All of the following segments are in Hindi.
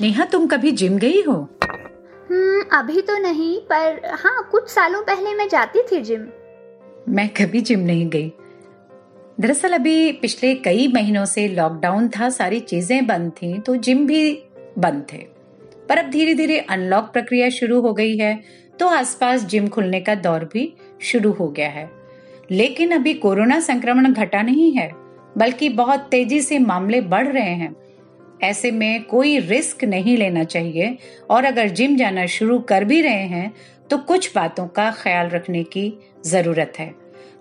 नेहा तुम कभी जिम गई हो? हम्म अभी तो नहीं पर हाँ कुछ सालों पहले मैं जाती थी जिम। मैं कभी जिम नहीं गई। दरअसल अभी पिछले कई महीनों से लॉकडाउन था सारी चीज़ें बंद थी तो जिम भी बंद थे। पर अब धीरे धीरे अनलॉक प्रक्रिया शुरू हो गई है तो आसपास जिम खुलने का दौर भी शुरू हो गया है। लेकिन अभी कोरोना संक्रमण घटा नहीं है बल्कि बहुत तेज़ी से मामले बढ़ रहे हैं। ऐसे में कोई रिस्क नहीं लेना चाहिए। और अगर जिम जाना शुरू कर भी रहे हैं तो कुछ बातों का ख्याल रखने की ज़रूरत है।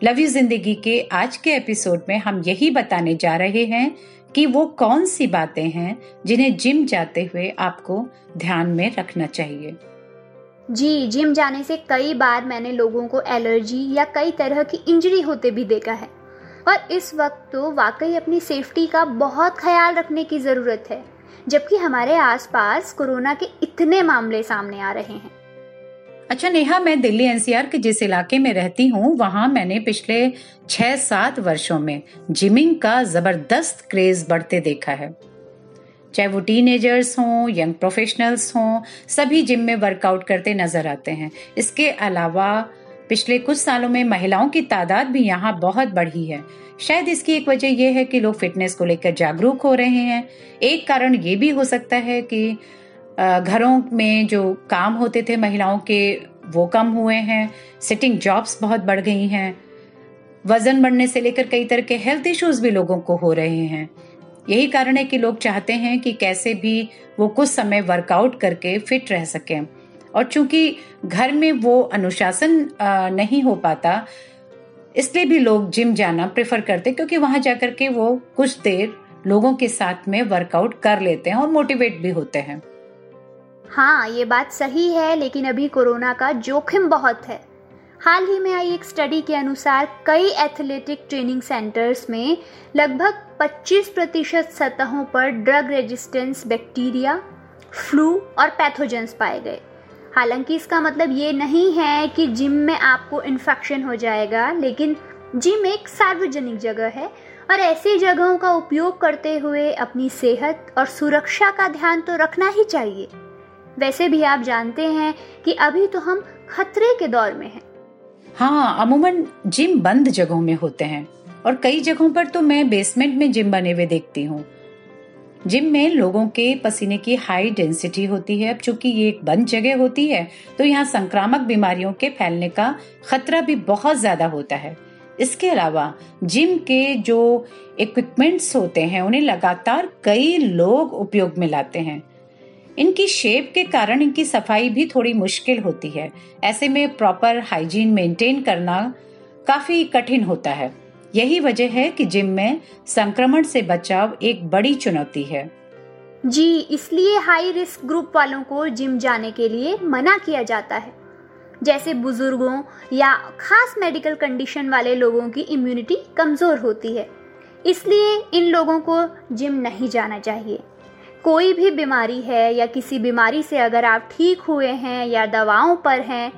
लव यू ज़िंदगी के आज के एपिसोड में हम यही बताने जा रहे हैं कि वो कौन सी बातें हैं जिन्हें जिम जाते हुए आपको ध्यान में रखना चाहिए। जी, जिम जाने से कई बार मैंने लोगों को एलर्जी या कई तरह की इंजरी होते भी देखा है। और इस वक्त तो वाकई अपनी सेफ्टी का बहुत ख्याल रखने की ज़रूरत है, जबकि हमारे आसपास कोरोना के इतने मामले सामने आ रहे हैं। अच्छा नेहा, मैं दिल्ली एनसीआर के जिस इलाके में रहती हूँ, वहाँ मैंने पिछले छह सात वर्षों में जिमिंग का ज़बरदस्त क्रेज बढ़ते देखा है। चाहे वो टीनेजर्स हों, यंग प्रोफेशनल्स हों, सभी जिम में वर्कआउट करते नज़र आते हैं। इसके अलावा पिछले कुछ सालों में महिलाओं की तादाद भी यहाँ बहुत बढ़ी है। शायद इसकी एक वजह यह है कि लोग फिटनेस को लेकर जागरूक हो रहे हैं। एक कारण ये भी हो सकता है कि घरों में जो काम होते थे महिलाओं के, वो कम हुए हैं। सिटिंग जॉब्स बहुत बढ़ गई हैं। वज़न बढ़ने से लेकर कई तरह के हेल्थ इश्यूज़ भी लोगों को हो रहे हैं। यही कारण है कि लोग चाहते हैं कि कैसे भी वो कुछ समय वर्कआउट करके फिट रह सकें। और चूँकि घर में वो अनुशासन नहीं हो पाता, इसलिए भी लोग जिम जाना प्रेफर करते क्योंकि वहाँ जाकर के वो कुछ देर लोगों के साथ में वर्कआउट कर लेते हैं और मोटिवेट भी होते हैं। हाँ ये बात सही है, लेकिन अभी कोरोना का जोखिम बहुत है। हाल ही में आई एक स्टडी के अनुसार कई एथलेटिक ट्रेनिंग सेंटर्स में लगभग 25 प्रतिशत सतहों पर ड्रग रेजिस्टेंस बैक्टीरिया, फ्लू और पैथोजेंस पाए गए। हालाँकि इसका मतलब ये नहीं है कि जिम में आपको इन्फेक्शन हो जाएगा, लेकिन जिम एक सार्वजनिक जगह है और ऐसी जगहों का उपयोग करते हुए अपनी सेहत और सुरक्षा का ध्यान तो रखना ही चाहिए वैसे भी आप जानते हैं कि अभी तो हम खतरे के दौर में हैं। हाँ अमूमन जिम बंद जगहों में होते हैं और कई जगहों पर तो मैं बेसमेंट में जिम बने हुए देखती हूँ जिम में लोगों के पसीने की हाई डेंसिटी होती है। अब चूँकि ये एक बंद जगह होती है तो यहाँ संक्रामक बीमारियों के फैलने का खतरा भी बहुत ज़्यादा होता है। इसके अलावा जिम के जो इक्विपमेंट्स होते हैं, उन्हें लगातार कई लोग उपयोग में लाते हैं। इनकी शेप के कारण इनकी सफ़ाई भी थोड़ी मुश्किल होती है। ऐसे में प्रॉपर हाइजीन मेंटेन करना काफ़ी कठिन होता है। यही वजह है कि जिम में संक्रमण से बचाव एक बड़ी चुनौती है। जी, इसलिए हाई रिस्क ग्रुप वालों को जिम जाने के लिए मना किया जाता है। जैसे बुज़ुर्गों या खास मेडिकल कंडीशन वाले लोगों की इम्यूनिटी कमज़ोर होती है। इसलिए इन लोगों को जिम नहीं जाना चाहिए। कोई भी बीमारी है या किसी बीमारी से अगर आप ठीक हुए हैं या दवाओं पर हैं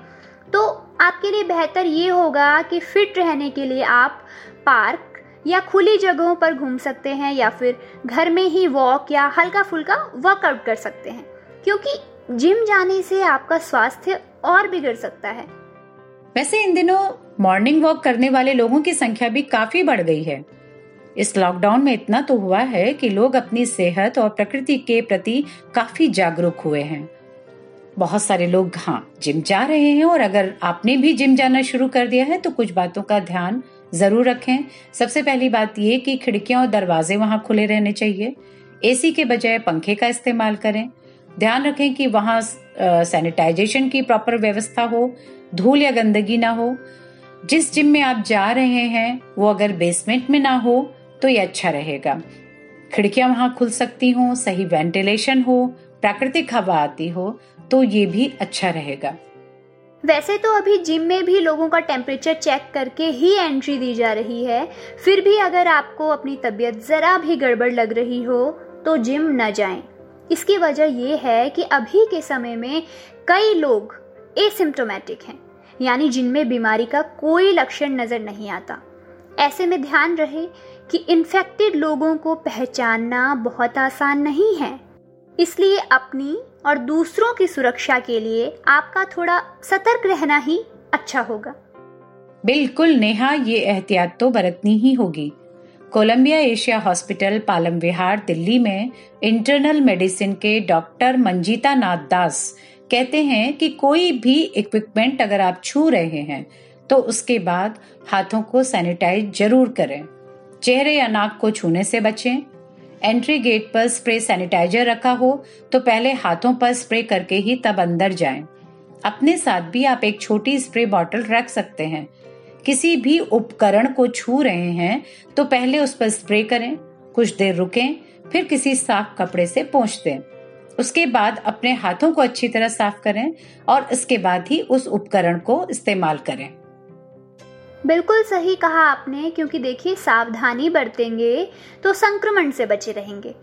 तो आपके लिए बेहतर ये होगा कि फिट रहने के लिए आप पार्क या खुली जगहों पर घूम सकते हैं या फिर घर में ही वॉक या हल्का फुल्का वर्कआउट कर सकते हैं, क्योंकि जिम जाने से आपका स्वास्थ्य और बिगड़ सकता है। वैसे इन दिनों मॉर्निंग वॉक करने वाले लोगों की संख्या भी काफ़ी बढ़ गई है। इस लॉकडाउन में इतना तो हुआ है कि लोग अपनी सेहत और प्रकृति के प्रति काफ़ी जागरूक हुए हैं। बहुत सारे लोग हाँ जिम जा रहे हैं और अगर आपने भी जिम जाना शुरू कर दिया है तो कुछ बातों का ध्यान ज़रूर रखें। सबसे पहली बात ये कि खिड़कियाँ और दरवाजे वहाँ खुले रहने चाहिए। एसी के बजाय पंखे का इस्तेमाल करें। ध्यान रखें कि वहाँ सैनिटाइजेशन की प्रॉपर व्यवस्था हो, धूल या गंदगी ना हो। जिस जिम में आप जा रहे हैं, वो अगर बेसमेंट में ना हो तो ये अच्छा रहेगा। खिड़कियाँ वहाँ खुल सकती हो, सही वेंटिलेशन हो प्राकृतिक हवा आती हो तो ये भी अच्छा रहेगा। वैसे तो अभी जिम में भी लोगों का टेम्परेचर चेक करके ही एंट्री दी जा रही है। फिर भी अगर आपको अपनी तबीयत ज़रा भी गड़बड़ लग रही हो तो जिम न जाएँ। इसकी वजह यह है कि अभी के समय में कई लोग एसिम्टोमेटिक हैं, यानी जिनमें बीमारी का कोई लक्षण नज़र नहीं आता। ऐसे में ध्यान रहे कि इन्फेक्टेड लोगों को पहचानना बहुत आसान नहीं है। इसलिए अपनी और दूसरों की सुरक्षा के लिए आपका थोड़ा सतर्क रहना ही अच्छा होगा। बिल्कुल, नेहा, ये एहतियात तो बरतनी ही होगी। Columbia Asia hospital, Palam Vihar, Delhi में इंटरनल मेडिसिन के डॉक्टर मंजीता नाथ दास कहते हैं कि कोई भी इक्विपमेंट अगर आप छू रहे हैं तो उसके बाद हाथों को सैनिटाइज ज़रूर करें। चेहरे या नाक को छूने से बचें। एंट्री गेट पर स्प्रे सैनिटाइजर रखा हो तो पहले हाथों पर स्प्रे करके ही तब अंदर जाएँ। अपने साथ भी आप एक छोटी स्प्रे बॉटल रख सकते हैं। किसी भी उपकरण को छू रहे हैं तो पहले उस पर स्प्रे करें, कुछ देर रुकें, फिर किसी साफ़ कपड़े से पोंछ दें। उसके बाद अपने हाथों को अच्छी तरह साफ़ करें और इसके बाद ही उस उपकरण को इस्तेमाल करें। बिल्कुल सही कहा आपने, क्योंकि देखिए सावधानी बरतेंगे तो संक्रमण से बचे रहेंगे।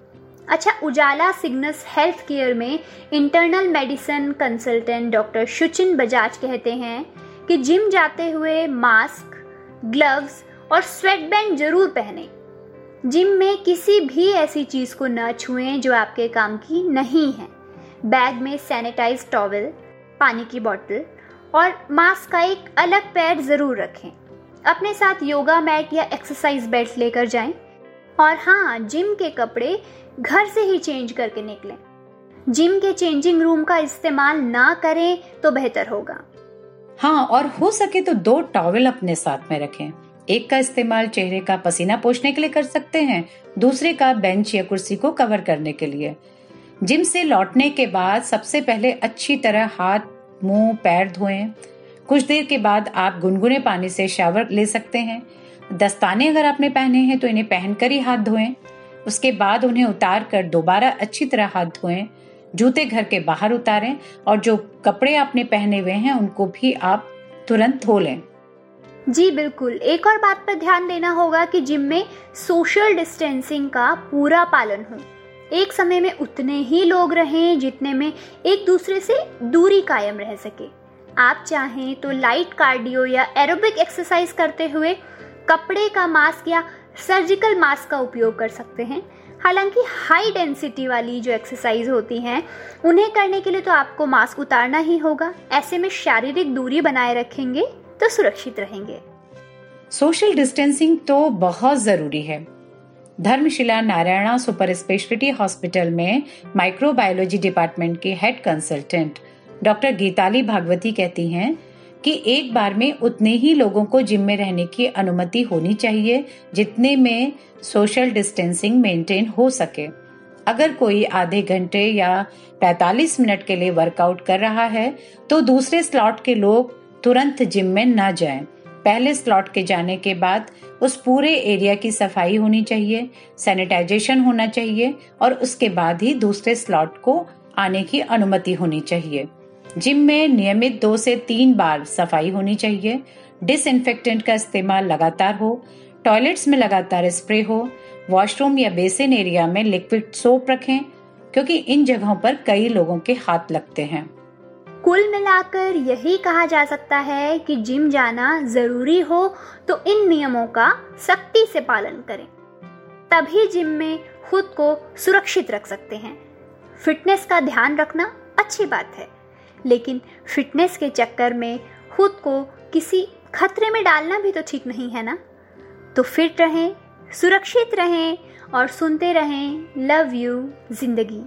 अच्छा उजाला सिग्नस हेल्थ केयर में internal medicine consultant doctor Shuchin Bajaj कहते हैं कि जिम जाते हुए मास्क, ग्लव्स और स्वेट बैंड ज़रूर पहने। जिम में किसी भी ऐसी चीज़ को न छुएँ जो आपके काम की नहीं है। बैग में सैनिटाइज टॉवल, पानी की बोतल और मास्क का एक अलग पैड ज़रूर रखें। अपने साथ योगा मैट या एक्सरसाइज बेल्ट लेकर जाएँ। और हाँ जिम के कपड़े घर से ही चेंज करके निकलें। जिम के चेंजिंग रूम का इस्तेमाल ना करें तो बेहतर होगा। हाँ और हो सके तो दो टॉवल अपने साथ में रखें। एक का इस्तेमाल चेहरे का पसीना पोछने के लिए कर सकते हैं, दूसरे का बेंच या कुर्सी को कवर करने के लिए। जिम से लौटने के बाद सबसे पहले अच्छी तरह हाथ, मुँह, पैर धोएँ। कुछ देर के बाद आप गुनगुने पानी से शावर ले सकते हैं। दस्ताने अगर आपने पहने हैं तो इन्हें पहनकर ही हाथ धोएँ। उसके बाद उन्हें उतार कर दोबारा अच्छी तरह हाथ धोएँ। जूते घर के बाहर उतारें और जो कपड़े आपने पहने हुए हैं उनको भी आप तुरंत धो लें। जी, बिल्कुल। एक और बात पर ध्यान देना होगा कि जिम में सोशल डिस्टेंसिंग का पूरा पालन हो। एक समय में उतने ही लोग रहें जितने में एक दूसरे से दूरी कायम रह सके। आप चाहें तो लाइट कार्डियो या एरोबिक एक्सरसाइज करते हुए कपड़े का मास्क या सर्जिकल मास्क का उपयोग कर सकते हैं। हालाँकि हाई डेंसिटी वाली जो एक्सरसाइज होती हैं, उन्हें करने के लिए तो आपको मास्क उतारना ही होगा। ऐसे में शारीरिक दूरी बनाए रखेंगे तो सुरक्षित रहेंगे। सोशल डिस्टेंसिंग तो बहुत ज़रूरी है। Dharamshila Narayana super speciality hospital में माइक्रोबायोलॉजी डिपार्टमेंट के head consultant doctor Geetali Bhagwati कहती हैं कि एक बार में उतने ही लोगों को जिम में रहने की अनुमति होनी चाहिए, जितने में सोशल डिस्टेंसिंग मेंटेन हो सके अगर कोई आधे घंटे या 45 मिनट के लिए वर्कआउट कर रहा है तो दूसरे स्लॉट के लोग तुरंत जिम में न जाएँ। पहले स्लॉट के जाने के बाद उस पूरे एरिया की सफ़ाई होनी चाहिए सैनिटाइजेशन होना चाहिए और उसके बाद ही दूसरे स्लॉट को आने की अनुमति होनी चाहिए जिम में नियमित दो से तीन बार सफ़ाई होनी चाहिए। डिसइंफेक्टेंट का इस्तेमाल लगातार हो, टॉयलेट्स में लगातार स्प्रे हो, वॉशरूम या बेसिन एरिया में लिक्विड सोप रखें, क्योंकि इन जगहों पर कई लोगों के हाथ लगते हैं। कुल मिलाकर यही कहा जा सकता है कि जिम जाना ज़रूरी हो तो इन नियमों का सख्ती से पालन करें। तभी जिम में खुद को सुरक्षित रख सकते हैं। फिटनेस का ध्यान रखना अच्छी बात है। लेकिन फिटनेस के चक्कर में खुद को किसी खतरे में डालना भी तो ठीक नहीं है ना? तो फिट रहें, सुरक्षित रहें और सुनते रहें लव यू ज़िंदगी।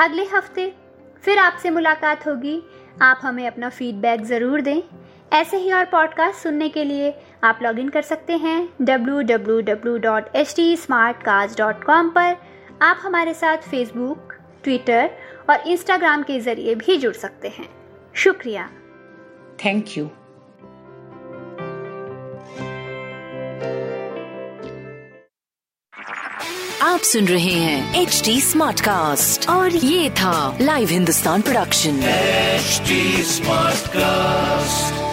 अगले हफ़्ते फिर आपसे मुलाकात होगी। आप हमें अपना फीडबैक ज़रूर दें। ऐसे ही और पॉडकास्ट सुनने के लिए आप लॉगिन कर सकते हैं www.htsmartcast.com पर। आप हमारे साथ फेसबुक ट्विटर और इंस्टाग्राम के ज़रिए भी जुड़ सकते हैं। शुक्रिया। थैंक यू आप सुन रहे हैं एच डी स्मार्ट कास्ट और ये था live Hindustan production smart Smartcast.